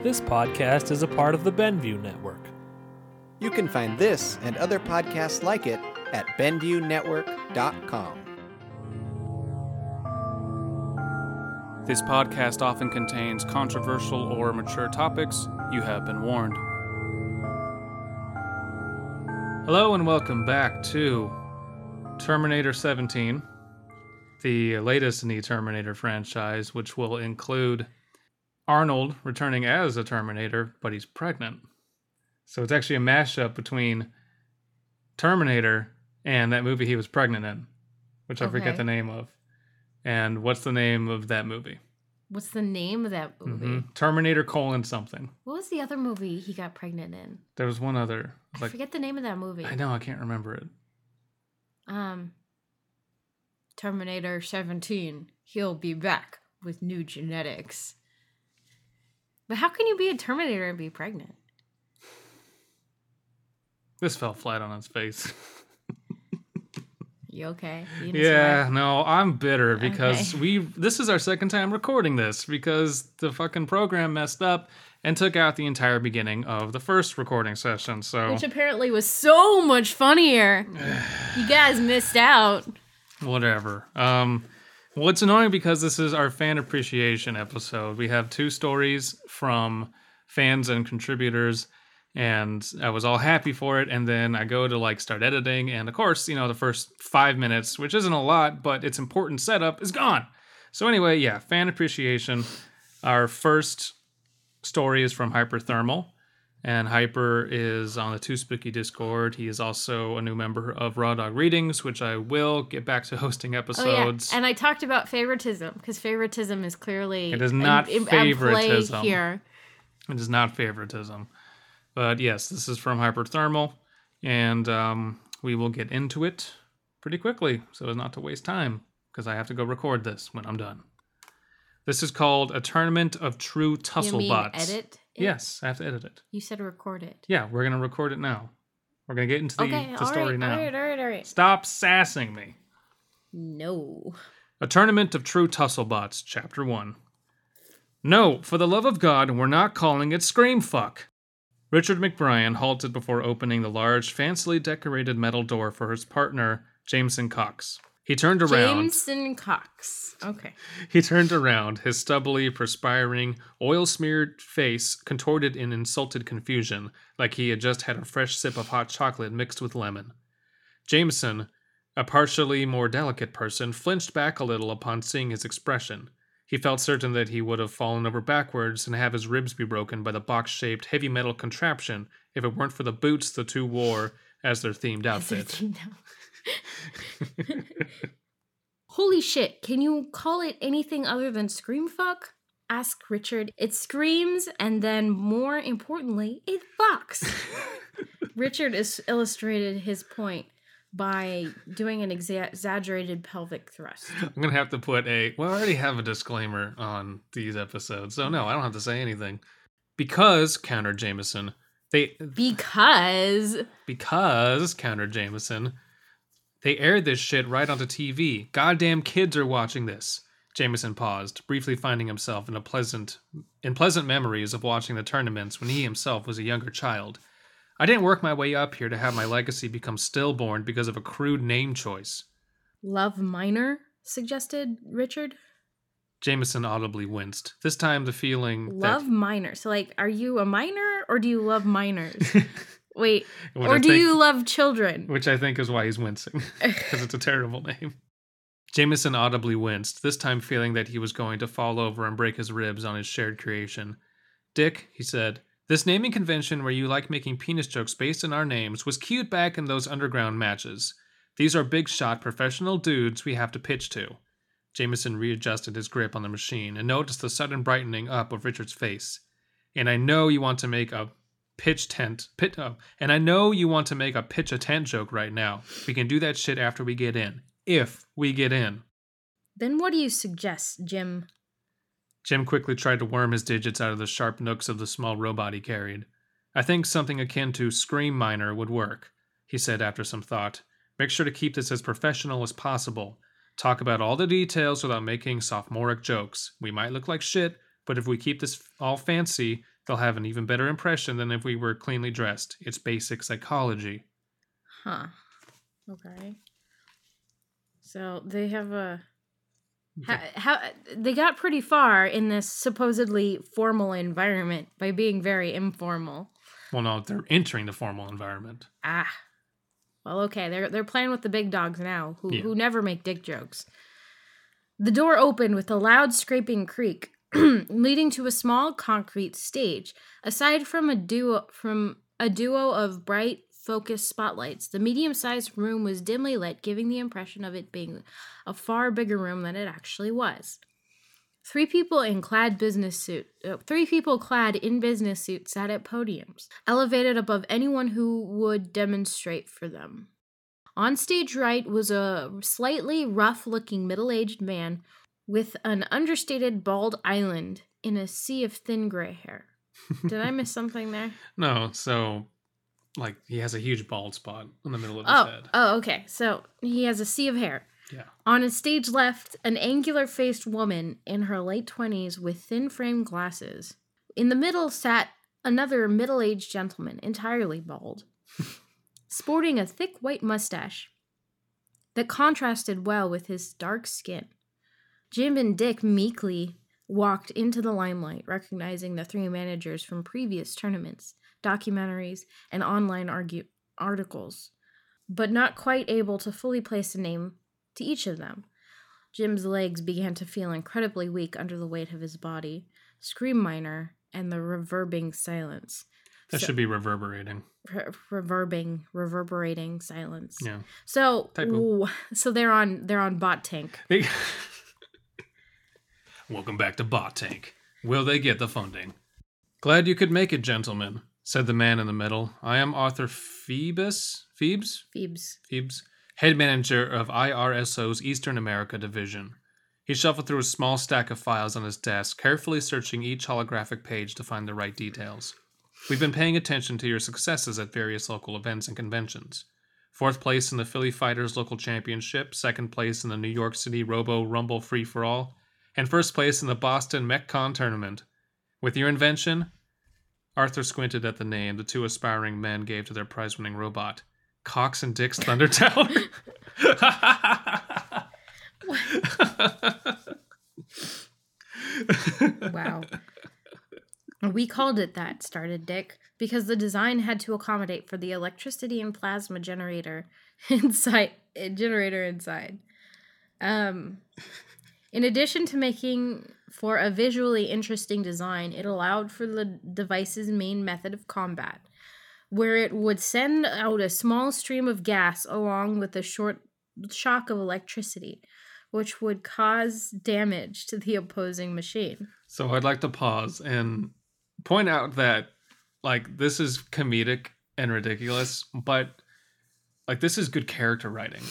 This podcast is a part of the Benview Network. You can find this and other podcasts like it at BenviewNetwork.com. This podcast often contains controversial or mature topics. You have been warned. Hello, and welcome back to Terminator 17, the latest in the Terminator franchise, which will include Arnold returning as a Terminator, but he's pregnant. So it's actually a mashup between Terminator and that movie he was pregnant in, which I forget the name of. And what's the name of that movie? What's the name of that movie? Mhm. Terminator colon something. What was the other movie he got pregnant in? There was one other. I Like forget the name of that movie. I know I can't remember it. Um, Terminator 17. He'll be back with new genetics. But how can you be a Terminator and be pregnant? This fell flat on its face. You okay? You yeah, no, I'm bitter because Okay. we this is our second time recording this because the fucking program messed up and took out the entire beginning of the first recording session. So? Which apparently was so much funnier. you guys missed out. whatever. Um well, it's annoying because this is our fan appreciation episode. We have two stories from fans and contributors, and I was all happy for it. And then I go to like start editing, and of course, you know, the first five minutes, which isn't a lot, but it's important setup, is gone. So anyway, yeah, fan appreciation. Our first story is from Hyperthermal. And Hyper is on the Too Spooky Discord. He is also a new member of Raw Dog Readings, which I will get back to hosting Oh episodes. yeah, and I talked about favoritism because favoritism is clearly It is not in- in- favoritism. here. It is not favoritism. But yes, this is from Hyperthermal, and um, we will get into it pretty quickly so as not to waste time because I have to go record this when I'm done. This is called A Tournament of True Tussle you mean Bots. edit? It? Yes, I have to edit it. You said record it. Yeah, we're going to record it now. We're going to get into the, okay, the story right, now. all right, all right, all right. Stop sassing me. No. A Tournament of True Tusslebots, Chapter 1. No, for the love of God, we're not calling it Scream Fuck. Richard McBrien halted before opening the large, fancily decorated metal door for his partner, Jameson Cox. He turned around. Jameson Cox. Okay. He turned around, his stubbly, perspiring, oil smeared face contorted in insulted confusion, like he had just had a fresh sip of hot chocolate mixed with lemon. Jameson, a partially more delicate person, flinched back a little upon seeing his expression. He felt certain that he would have fallen over backwards and have his ribs be broken by the box shaped heavy metal contraption if it weren't for the boots the two wore as their themed outfit. Holy shit, can you call it anything other than scream fuck? Asked Richard. It screams, and then more importantly, it fucks. Richard is illustrated his point by doing an exa- exaggerated pelvic thrust. I'm gonna have to put a. Well, I already have a disclaimer on these episodes, so no, I don't have to say anything. Because countered Jameson, they Because because countered Jameson, they aired this shit right onto TV. Goddamn kids are watching this. Jameson paused, briefly finding himself in a pleasant in pleasant memories of watching the tournaments when he himself was a younger child. I didn't work my way up here to have my legacy become stillborn because of a crude name choice. Love Minor suggested Richard. Jameson audibly winced. This time the feeling Love minor. So like are you a minor or do you love minors? Wait, Which or I do think- you love children? which I think is why he's wincing because it's a terrible name. Jameson audibly winced, this time feeling that he was going to fall over and break his ribs on his shared creation. Dick, he said, this naming convention where you like making penis jokes based on our names was cute back in those underground matches. These are big shot professional dudes we have to pitch to. Jameson readjusted his grip on the machine and noticed the sudden brightening up of Richard's face. And I know you want to make a pitch tent pit oh, and I know you want to make a pitch a tent joke right now. We can do that shit after we get in. If we get in. Then what do you suggest, Jim? Jim quickly tried to worm his digits out of the sharp nooks of the small robot he carried. I think something akin to Scream Minor would work, he said after some thought. Make sure to keep this as professional as possible. Talk about all the details without making sophomoric jokes. We might look like shit, but if we keep this all fancy, They'll have an even better impression than if we were cleanly dressed. It's basic psychology. Huh. Okay. So they have a. How, how they got pretty far in this supposedly formal environment by being very informal. Well, no, they're entering the formal environment. Ah. Well, okay, they're they're playing with the big dogs now, who Yeah. who never make dick jokes. The door opened with a loud scraping creak, leading to a small concrete stage. Aside from a duo from a duo of bright focused spotlights, the medium-sized room was dimly lit, giving the impression of it being a far bigger room than it actually was. Three people in clad business suit, uh, three people clad in business suits sat at podiums, elevated above anyone who would demonstrate for them. On stage right was a slightly rough-looking middle-aged man with an understated bald island in a sea of thin gray hair. Did I miss something there? No, so like he has a huge bald spot in the middle of his Oh, head. oh, okay. So he has a sea of hair. Yeah. On his stage left, an angular faced woman in her late 20s with thin framed glasses. In the middle sat another middle aged gentleman, entirely bald, sporting a thick white mustache that contrasted well with his dark skin. Jim and Dick meekly walked into the limelight, recognizing the three managers from previous tournaments, documentaries, and online argu- articles, but not quite able to fully place a name to each of them. Jim's legs began to feel incredibly weak under the weight of his body, scream minor, and the reverbing silence. That So- should be reverberating. Re- reverbing, reverberating silence. Yeah. So, Typo. ooh, so they're on they're on bot tank. They- Welcome back to Bot Tank. Will they get the funding? Glad you could make it, gentlemen, said the man in the middle. I am Arthur Phoebus? Phoebes? Phoebes. Phoebes, head manager of IRSO's Eastern America division. He shuffled through a small stack of files on his desk, carefully searching each holographic page to find the right details. We've been paying attention to your successes at various local events and conventions. Fourth place in the Philly Fighters local championship, second place in the New York City Robo Rumble Free for All, and first place in the Boston MechCon tournament. With your invention, Arthur squinted at the name the two aspiring men gave to their prize winning robot. Cox and Dick's Thunder Tower. Wow. we called it that, started Dick, because the design had to accommodate for the electricity and plasma generator inside generator inside. Um in addition to making for a visually interesting design, it allowed for the device's main method of combat, where it would send out a small stream of gas along with a short shock of electricity, which would cause damage to the opposing machine. so I'd like to pause and point out that like this is comedic and ridiculous, but like this is good character writing.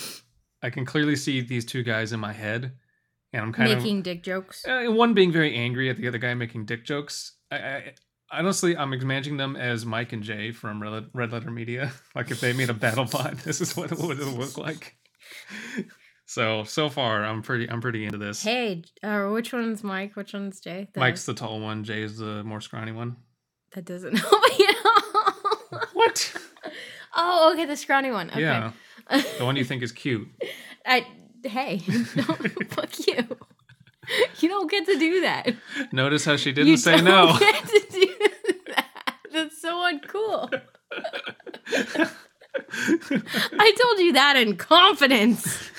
I can clearly see these two guys in my head, and I'm kind of Making dick jokes. uh, one being very angry at the other guy making dick jokes. I, I honestly, I'm imagining them as Mike and Jay from Red Red Letter Media. Like if they made a battle bot, this is what it would look like. So so far, I'm pretty I'm pretty into this. Hey, uh, which one's Mike? Which one's Jay? The- Mike's the tall one. Jay's the more scrawny one. that doesn't help me at all. What? Oh, okay, the scrawny one. Okay. Yeah, the one you think is cute. I hey, no, fuck you. You don't get to do that. Notice how she didn't you say don't no. Get to do that. That's so uncool. I told you that in confidence.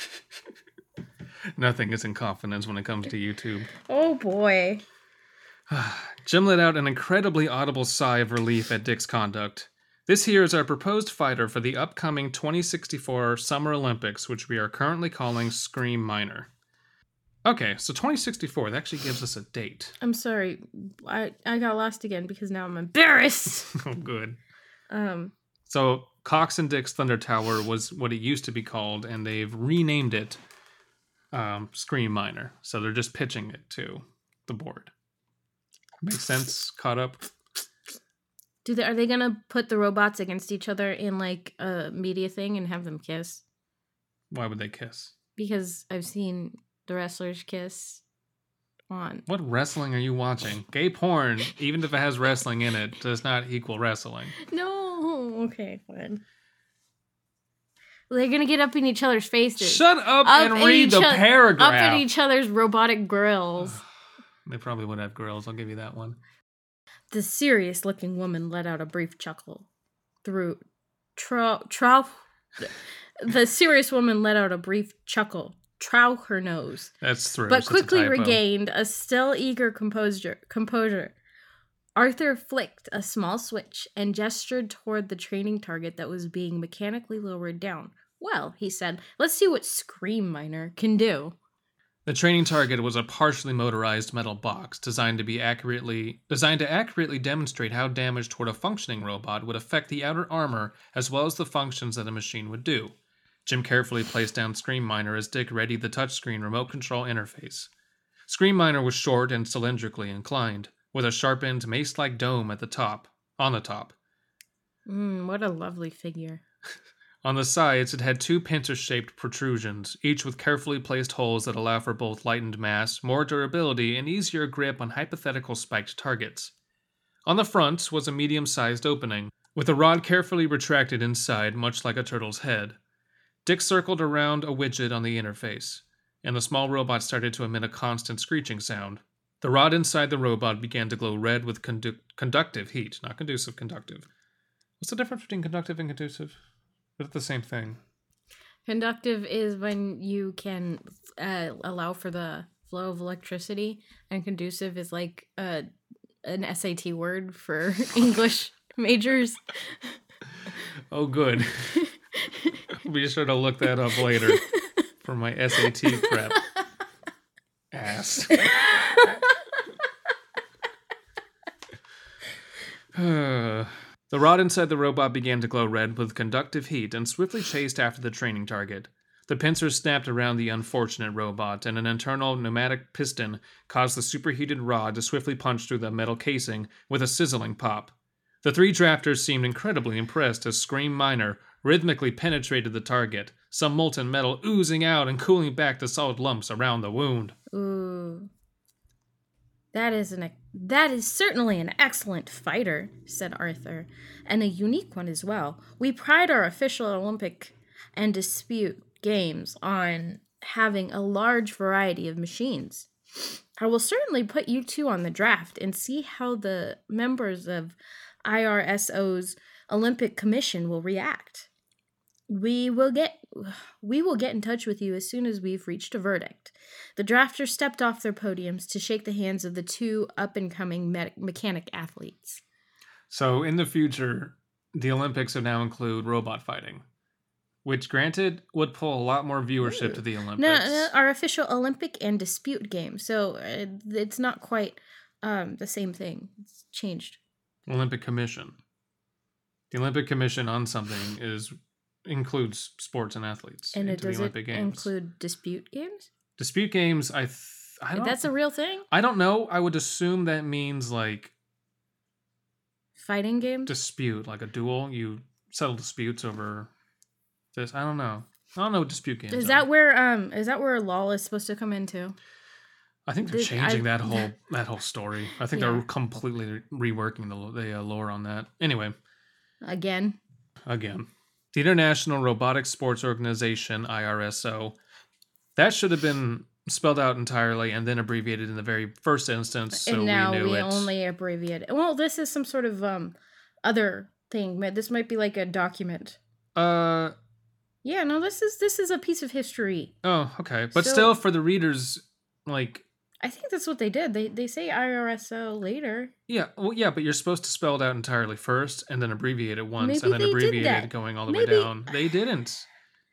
Nothing is in confidence when it comes to YouTube. Oh boy. Jim let out an incredibly audible sigh of relief at Dick's conduct. This here is our proposed fighter for the upcoming 2064 Summer Olympics, which we are currently calling Scream Minor. Okay, so 2064, that actually gives us a date. I'm sorry. I I got lost again because now I'm embarrassed. oh, good. Um. So, Cox and Dick's Thunder Tower was what it used to be called, and they've renamed it um, Scream Minor. So they're just pitching it to the board. Makes sense? Caught up? Do they are they gonna put the robots against each other in like a media thing and have them kiss? Why would they kiss? Because I've seen the wrestlers kiss on. What wrestling are you watching? Gay porn, even if it has wrestling in it, does not equal wrestling. No. Okay, fine. They're gonna get up in each other's faces. Shut up, Up and read the o- paragraph. Up in each other's robotic grills. They probably would have grills. I'll give you that one. The serious looking woman let out a brief chuckle. Through trow trow the serious woman let out a brief chuckle. Trow her nose. That's through. but quickly regained a still eager composure composure. Arthur flicked a small switch and gestured toward the training target that was being mechanically lowered down. Well, he said, let's see what Scream Minor can do. The training target was a partially motorized metal box designed to be accurately designed to accurately demonstrate how damage toward a functioning robot would affect the outer armor as well as the functions that a machine would do. Jim carefully placed down Scream Minor as Dick readied the touchscreen remote control interface. Scream Minor was short and cylindrically inclined, with a sharpened mace-like dome at the top, on the top. Mm, what a lovely figure. On the sides, it had two pincer shaped protrusions, each with carefully placed holes that allow for both lightened mass, more durability, and easier grip on hypothetical spiked targets. On the front was a medium sized opening, with a rod carefully retracted inside, much like a turtle's head. Dick circled around a widget on the interface, and the small robot started to emit a constant screeching sound. The rod inside the robot began to glow red with condu- conductive heat, not conducive, conductive. What's the difference between conductive and conducive? Is it the same thing? Conductive is when you can uh, allow for the flow of electricity, and conducive is like uh, an SAT word for English majors. Oh, good. Be sure to look that up later for my SAT prep. Ass. the rod inside the robot began to glow red with conductive heat and swiftly chased after the training target. The pincers snapped around the unfortunate robot, and an internal pneumatic piston caused the superheated rod to swiftly punch through the metal casing with a sizzling pop. The three drafters seemed incredibly impressed as Scream Minor rhythmically penetrated the target, some molten metal oozing out and cooling back the solid lumps around the wound. Ooh. That is an that is certainly an excellent fighter, said Arthur, and a unique one as well. We pride our official Olympic and dispute games on having a large variety of machines. I will certainly put you two on the draft and see how the members of IRSO's Olympic Commission will react. We will get we will get in touch with you as soon as we've reached a verdict. The drafters stepped off their podiums to shake the hands of the two up and coming me- mechanic athletes. So, in the future, the Olympics would now include robot fighting, which, granted, would pull a lot more viewership to the Olympics. No, no, our official Olympic and dispute game. So uh, it's not quite um, the same thing. It's changed. Olympic Commission. The Olympic Commission on something is includes sports and athletes And it into the does it Olympic Games. include dispute games? Dispute games, I th- I don't That's a real thing. I don't know. I would assume that means like Fighting games. dispute, like a duel. You settle disputes over this. I don't know. I don't know what dispute games. Is are. that where um is that where law is supposed to come into? I think they're Did- changing I- that whole that whole story. I think Yeah. they're completely reworking the the uh, lore on that. Anyway, Again. again, the International Robotic Sports Organization (IRSO). That should have been spelled out entirely and then abbreviated in the very first instance, so and now we we, only abbreviate it. Well, this is some sort of um other thing. This might be like a document. Uh Yeah, no, this is this is a piece of history. oh, okay, but So- still, for the readers, like I think that's what they did. They they say IRSO later. Yeah, well, yeah, but you're supposed to spell it out entirely first, and then abbreviate it once, Maybe and then abbreviate it going all the Maybe- way down. They didn't.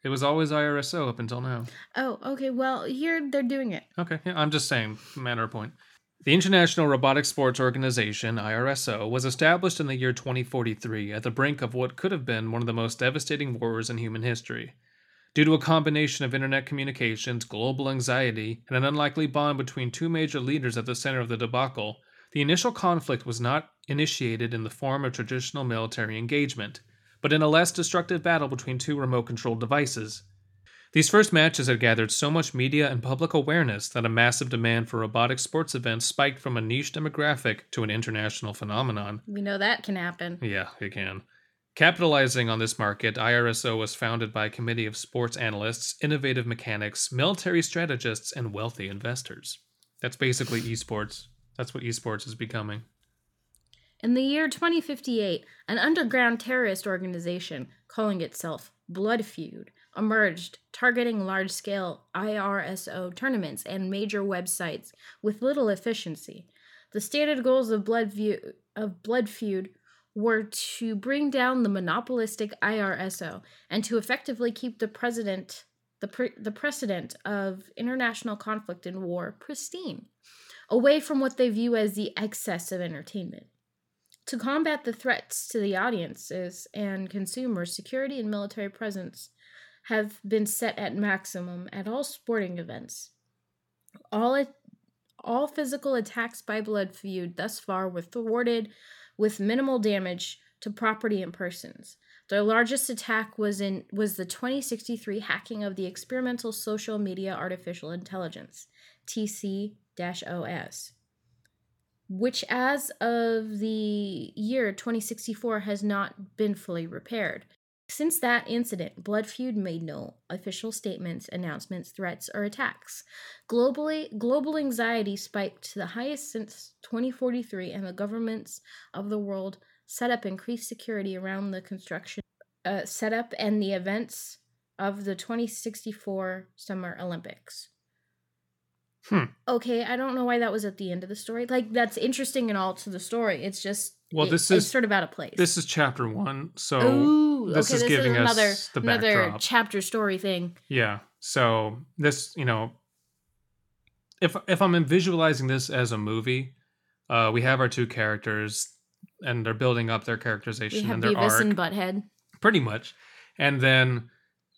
It was always IRSO up until now. Oh, okay. Well, here they're doing it. Okay, yeah, I'm just saying, matter of point. The International Robotic Sports Organization (IRSO) was established in the year 2043 at the brink of what could have been one of the most devastating wars in human history. Due to a combination of internet communications, global anxiety, and an unlikely bond between two major leaders at the center of the debacle, the initial conflict was not initiated in the form of traditional military engagement, but in a less destructive battle between two remote controlled devices. These first matches had gathered so much media and public awareness that a massive demand for robotic sports events spiked from a niche demographic to an international phenomenon. We know that can happen. Yeah, it can. Capitalizing on this market, IRSO was founded by a committee of sports analysts, innovative mechanics, military strategists, and wealthy investors. That's basically esports. That's what esports is becoming. In the year 2058, an underground terrorist organization calling itself Blood Feud emerged, targeting large scale IRSO tournaments and major websites with little efficiency. The stated goals of Blood, of Blood Feud were to bring down the monopolistic IRSO and to effectively keep the president the, pre- the precedent of international conflict and war pristine, away from what they view as the excess of entertainment. To combat the threats to the audiences and consumers, security and military presence have been set at maximum at all sporting events. All all physical attacks by Blood Feud thus far were thwarted with minimal damage to property and persons. Their largest attack was in was the 2063 hacking of the experimental social media artificial intelligence, TC-OS, which as of the year 2064 has not been fully repaired. Since that incident, Blood Feud made no official statements, announcements, threats, or attacks. Globally, global anxiety spiked to the highest since 2043, and the governments of the world set up increased security around the construction uh, setup and the events of the 2064 Summer Olympics. Hmm. Okay, I don't know why that was at the end of the story. Like that's interesting and all to the story. It's just Well, it- this is- sort of out of place. This is chapter one, so Ooh, this okay, is this giving is us another the another backdrop. chapter story thing. Yeah. So this, you know, if if I'm visualizing this as a movie, uh, we have our two characters, and they're building up their characterization and their Beavis arc, and Butthead. pretty much, and then.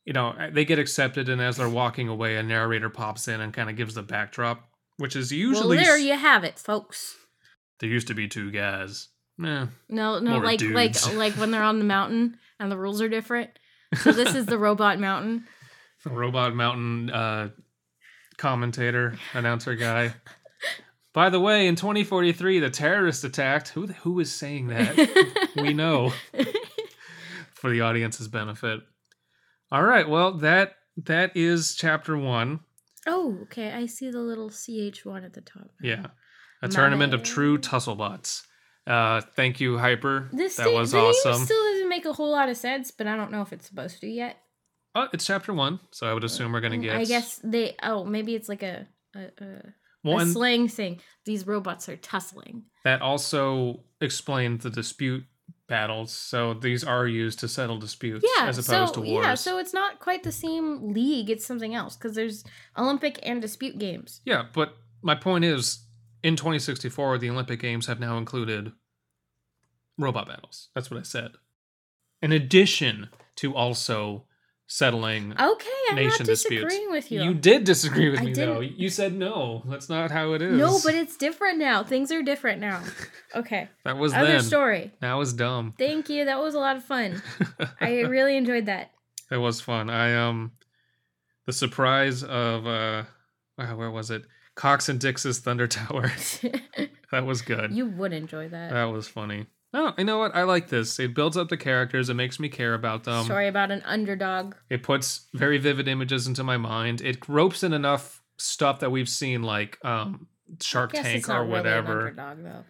You know, they get accepted, and as they're walking away, a narrator pops in and kind of gives the backdrop, which is usually well, there you have it, folks. there used to be two guys. Eh, No, no, More like dudes. like like when they're on the mountain and the rules are different. So this is the robot mountain. The robot Mountain uh, commentator, announcer guy. By the way, in 2043, the terrorist attacked. Who who is saying that? we know for the audience's benefit. All right, well that that is chapter one. oh, okay. I see the little CH one at the top. Yeah, a My tournament of true tusslebots. Uh, thank you, Hyper. This that was the name awesome. still doesn't make a whole lot of sense, but I don't know if it's supposed to yet. oh, it's chapter one, so I would assume we're gonna Mm, get. I guess they. Oh, maybe it's like a a, a, well, a slang thing. These robots are tussling. that also explains the dispute battles. So these are used to settle disputes Yeah, as opposed so to wars. yeah, so it's not quite the same league. It's something else because there's Olympic and dispute games. Yeah, but my point is, in 2064, the Olympic Games have now included robot battles. That's what I said. In addition to also settling Okay, I'm nation not disagreeing disputes. with you. You did disagree with I me, though. didn't- You said no. That's not how it is. no, but it's different now. Things are different now. Okay, that was other then. story. That was dumb. Thank you. That was a lot of fun. I really enjoyed that. It was fun. I um, the surprise of uh, where was it? Cox and Dick's Thunder Tower. that was good. you would enjoy that. That was funny. Oh, you know what? I like this. It builds up the characters. It makes me care about them. Story about an underdog. It puts very vivid images into my mind. It ropes in enough stuff that we've seen, like um, Shark Tank or really whatever. underdog though. Uh,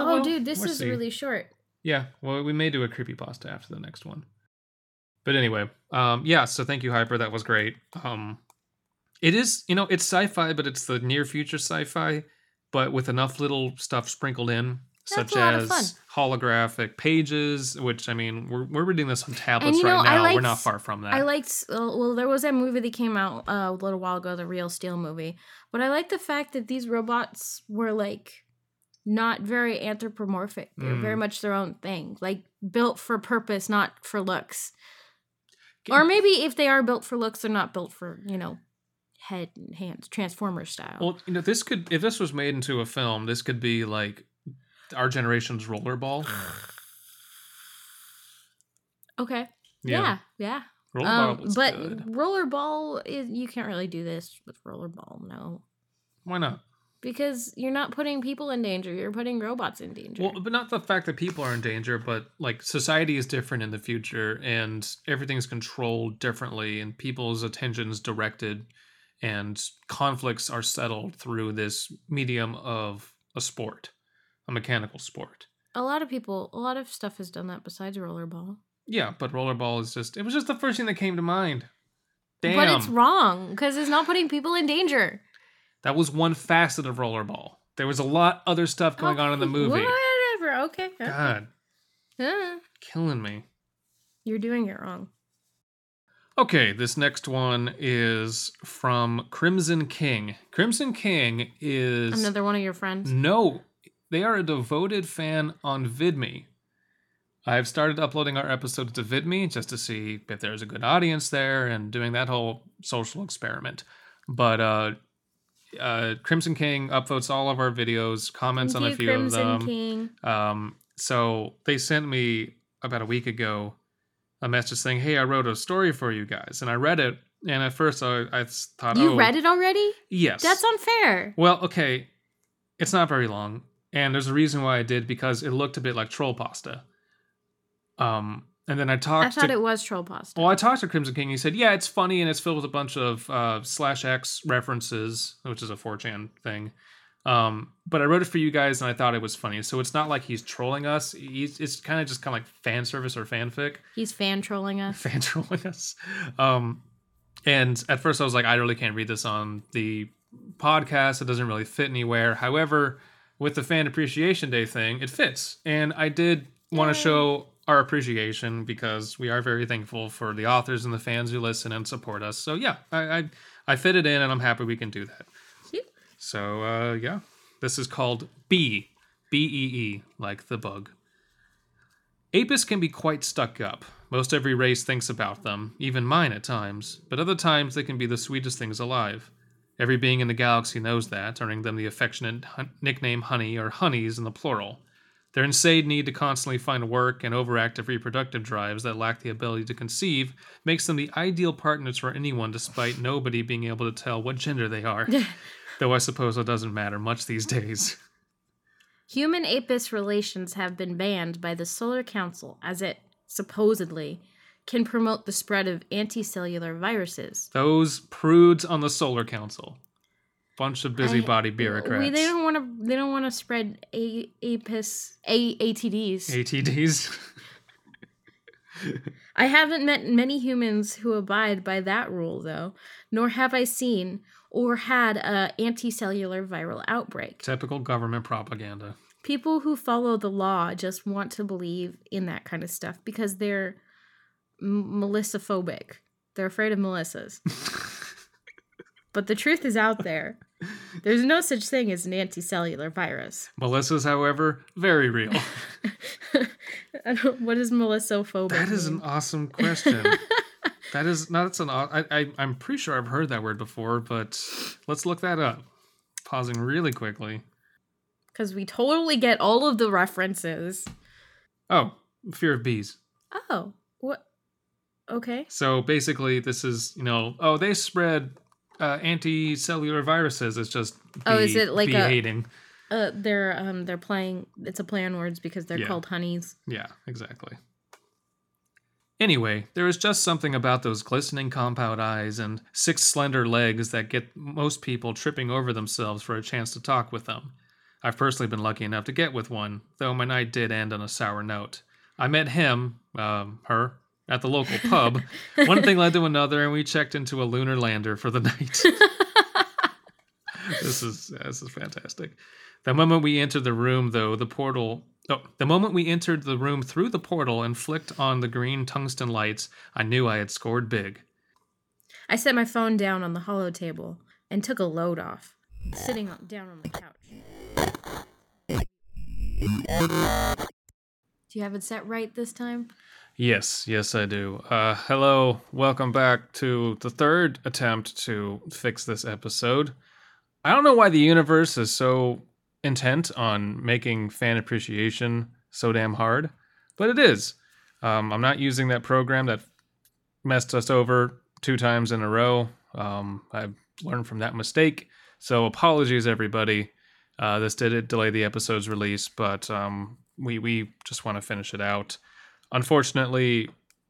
Oh, well, dude, this we'll is see. really short. Yeah, well, we may do a creepy pasta after the next one. But anyway, um, yeah. So thank you, Hyper. That was great. Um, it is, you know, it's sci-fi, but it's the near future sci-fi, but with enough little stuff sprinkled in, That's such a lot of as holographic pages. Which I mean, we're we're reading this on tablets you know, right I now. we're liked- not far from that. I liked. Uh, well, there was that movie that came out uh, a little while ago, the Real Steel movie. But I like the fact that these robots were like not very anthropomorphic. They're very Mm. much their own thing, like built for purpose, not for looks. Or maybe if they are built for looks, they're not built for you know head and hands, Transformer style. Well, you know, this could if this was made into a film, this could be like our generation's rollerball. okay. Yeah. Yeah. Rollerball Um, but good. rollerball is you can't really do this with rollerball, no, Why not? because you're not putting people in danger. You're putting robots in danger. Well, but not the fact that people are in danger, but like society is different in the future and everything's controlled differently and people's attentions directed and conflicts are settled through this medium of a sport, a mechanical sport. a lot of people, a lot of stuff has done that besides rollerball. Yeah, but rollerball is just it was just the first thing that came to mind. Damn. But it's wrong because it's not putting people in danger. That was one facet of rollerball. There was a lot other stuff going on in the movie. Whatever. Okay. God, Uh, killing me. you're doing it wrong. Okay, this next one is from Crimson King. Crimson King is Another one of your friends. no, they are a devoted fan on VidMe. I've started uploading our episodes to VidMe just to see if there's a good audience there and doing that whole social experiment. But uh, uh, Crimson King upvotes all of our videos, comments Thank on you, a few Crimson of them. King. Um, so they sent me about a week ago a message saying, "Hey, I wrote a story for you guys," and I read it. And at first, I, I thought, You "Oh, read it already? Yes, That's unfair. Well, okay, it's not very long, and there's a reason why I did because it looked a bit like troll pasta. Um, and then I talked. I thought to, it was troll pasta. Well, I talked to Crimson King. He said, "Yeah, it's funny and it's filled with a bunch of uh, slash X references, which is a 4chan thing." Um, but I wrote it for you guys, and I thought it was funny. So it's not like he's trolling us. He's, it's kind of just kind of like fan service or fanfic, He's fan trolling us. fan trolling us. Um, and at first, I was like, I really can't read this on the podcast. It doesn't really fit anywhere. However, with the fan appreciation day thing, it fits, and I did want to show our appreciation because we are very thankful for the authors and the fans who listen and support us. So yeah, I I, I fit it in, and I'm happy we can do that. So uh, yeah, this is called B B E E, like the bug. Apis can be quite stuck up. Most every race thinks about them, even mine at times, but other times they can be the sweetest things alive. Every being in the galaxy knows that, earning them the affectionate nickname Honey or Honeys in the plural. Their insane need to constantly find work and overactive reproductive drives that lack the ability to conceive makes them the ideal partners for anyone despite nobody being able to tell what gender they are. Though I suppose it doesn't matter much these days. Human apis relations have been banned by the Solar Council as it supposedly can promote the spread of anticellular viruses. Those prudes on the Solar Council. Bunch of busybody I- bureaucrats. We, they don't want to. They don't want to spread a, apis a, ATDs. ATDs. I haven't met many humans who abide by that rule, though, nor have I seen or had a anticellular viral outbreak. Typical government propaganda. People who follow the law just want to believe in that kind of stuff because they're m- Melissa-phobic. They're afraid of Melissas. but the truth is out there. There's no such thing as an anticellular virus. Melissa's, however, very real. What is Melissa-phobic? That is an awesome question. that is not. That's an. I, I I'm pretty sure I've heard that word before, but let's look that up. Pausing really quickly. Because we totally get all of the references. Oh, fear of bees. Oh, what? Okay. So basically, this is you know. Oh, they spread uh, anti-cellular viruses. It's just. Oh, is it like a- hating? Uh, they're um they're playing. It's a play on words because they're Yeah. called honeys. Yeah, exactly. Anyway, there is just something about those glistening compound eyes and six slender legs that get most people tripping over themselves for a chance to talk with them. I've personally been lucky enough to get with one, though my night did end on a sour note. I met him, um, her, at the local pub. one thing led to another, and we checked into a lunar lander for the night. this is this is fantastic. The moment we entered the room, though, the portal. Oh, the moment we entered the room through the portal and flicked on the green tungsten lights, I knew I had scored big. I set my phone down on the hollow table and took a load off, sitting down on the couch. Do you have it set right this time? Yes, yes, I do. Uh, hello, welcome back to the third attempt to fix this episode. I don't know why the universe is so intent on making fan appreciation so damn hard, but it is. Um, I'm not using that program that messed us over two times in a row. Um, I've learned from that mistake. So apologies, everybody. Uh, this did delay the episode's release, but um, we we just want to finish it out. Unfortunately,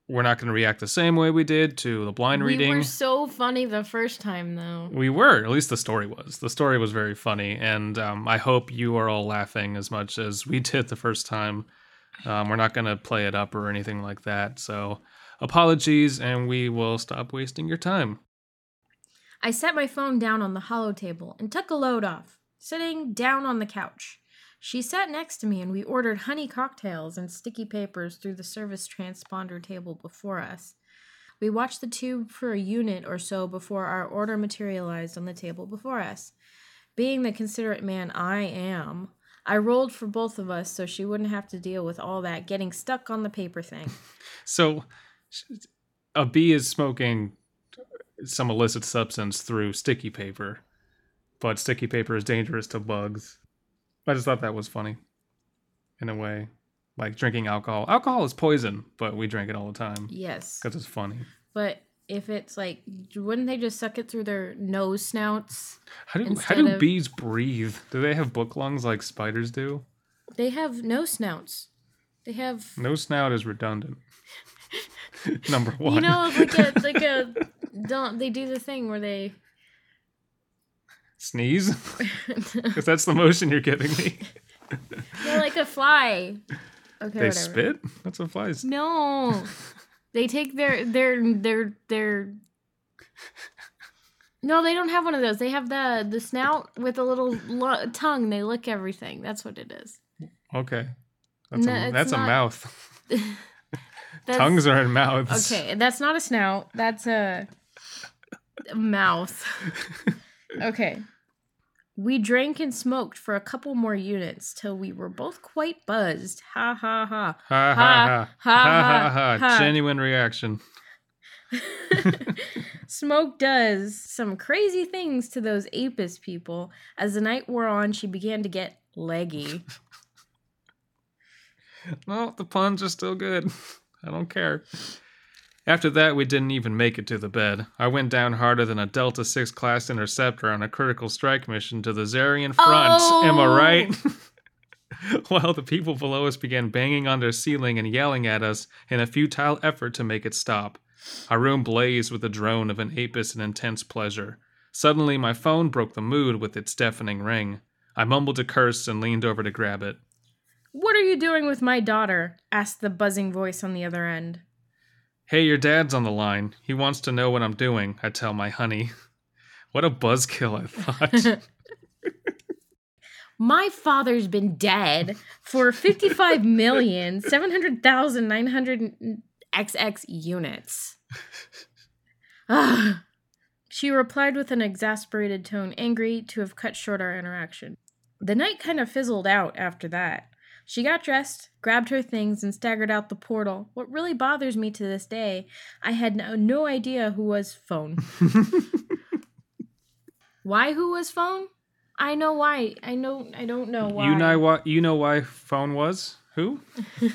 we're not going to react the same way we did to the blind reading. we were so funny the first time, though. We were, at least the story was. The story was very funny, and um, I hope you are all laughing as much as we did the first time. Um, we're not going to play it up or anything like that. So, apologies, and we will stop wasting your time. I set my phone down on the hollow table and took a load off, sitting down on the couch. She sat next to me and we ordered honey cocktails and sticky papers through the service transponder table before us. We watched the tube for a unit or so before our order materialized on the table before us. Being the considerate man I am, I rolled for both of us so she wouldn't have to deal with all that getting stuck on the paper thing. So, a bee is smoking some illicit substance through sticky paper, but sticky paper is dangerous to bugs. I just thought that was funny, in a way. Like drinking alcohol. Alcohol is poison, but we drink it all the time Yes. because it's funny. But if it's like, wouldn't they just suck it through their nose snouts? How do how do of- bees breathe? Do they have book lungs like spiders do? They have no snouts. They have, No snout is redundant. Number one. you know, like a like a don't they do the thing where they Sneeze? Because that's the motion you're giving me. they're like a fly. Okay, they whatever. spit? That's what flies. No, they take their their their their. No, they don't have one of those. They have the the snout with a little lo- tongue. They lick everything. That's what it is. Okay. That's, No, a, that's a mouth. That's- Tongues are in mouths. Okay, that's not a snout. That's a, a mouth. Okay. We drank and smoked for a couple more units till we were both quite buzzed. Ha ha ha. Ha ha Ha, ha. Ha ha, ha ha. ha. Genuine reaction. Smoke does some crazy things to those Apis people. As the night wore on, she began to get leggy. Well, the puns are still good. I don't care. After that, we didn't even make it to the bed. I went down harder than a Delta 6 class interceptor on a critical strike mission to the Zarian front. Am I Oh. right? While the people below us began banging on their ceiling and yelling at us in a futile effort to make it stop. Our room blazed with the drone of an apis in intense pleasure. Suddenly, my phone broke the mood with its deafening ring. I mumbled a curse and leaned over to grab it. What are you doing with my daughter? asked the buzzing voice on the other end. Hey, your dad's on the line. He wants to know what I'm doing, I tell my honey. What a buzzkill, I thought. My father's been dead for 55,700,900 XX units. Ah. she replied with an exasperated tone, angry to have cut short our interaction. The night kind of fizzled out after that. She got dressed, grabbed her things, and staggered out the portal. What really bothers me to this day, I had no, no idea who was phone. Why who was phone? I know why. I know. I don't know why. you know why you know why phone was? Who?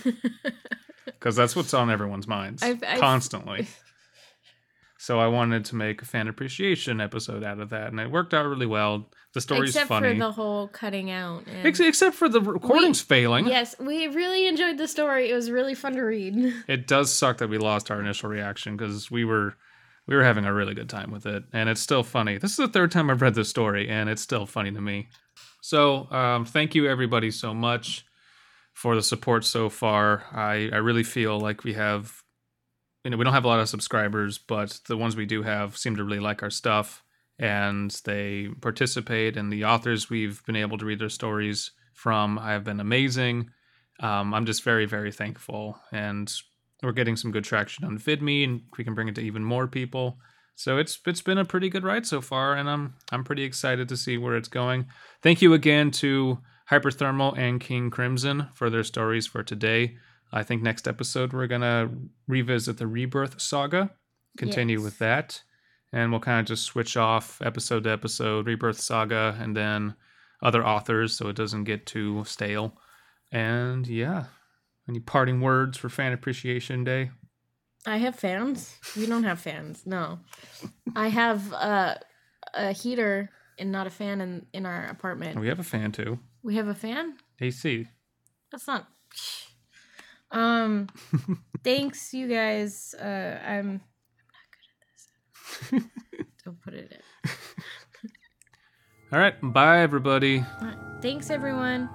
Because that's what's on everyone's minds. I've- I've- constantly. so I wanted to make a fan appreciation episode out of that, and it worked out really well. The story's Except funny. for the whole cutting out. and- Ex- except for the recordings failing. Yes, we really enjoyed the story. It was really fun to read. It does suck that we lost our initial reaction because we were we were having a really good time with it, and it's still funny. This is the third time I've read this story, and it's still funny to me. So, um, thank you everybody so much for the support so far. I I really feel like we have, you know, we don't have a lot of subscribers, but the ones we do have seem to really like our stuff, and they participate. And the authors we've been able to read their stories from have been amazing. Um, I'm just very, very thankful, and we're getting some good traction on VidMe, and we can bring it to even more people. So it's it's been a pretty good ride so far, and I'm I'm pretty excited to see where it's going. Thank you again to Hyperthermal and King Crimson for their stories for today. I think next episode we're gonna revisit the Rebirth saga, continue Yes. with that, and we'll kind of just switch off episode to episode, Rebirth saga, and then other authors, so it doesn't get too stale. And yeah, any parting words for Fan Appreciation Day? I have fans. We don't have fans. No. I have uh, a heater and not a fan in, in our apartment. We have a fan too. We have a fan? AC. That's not. Um, thanks, you guys. Uh, I'm, I'm not good at this. Don't put it in. All right. Bye, everybody. Thanks, everyone.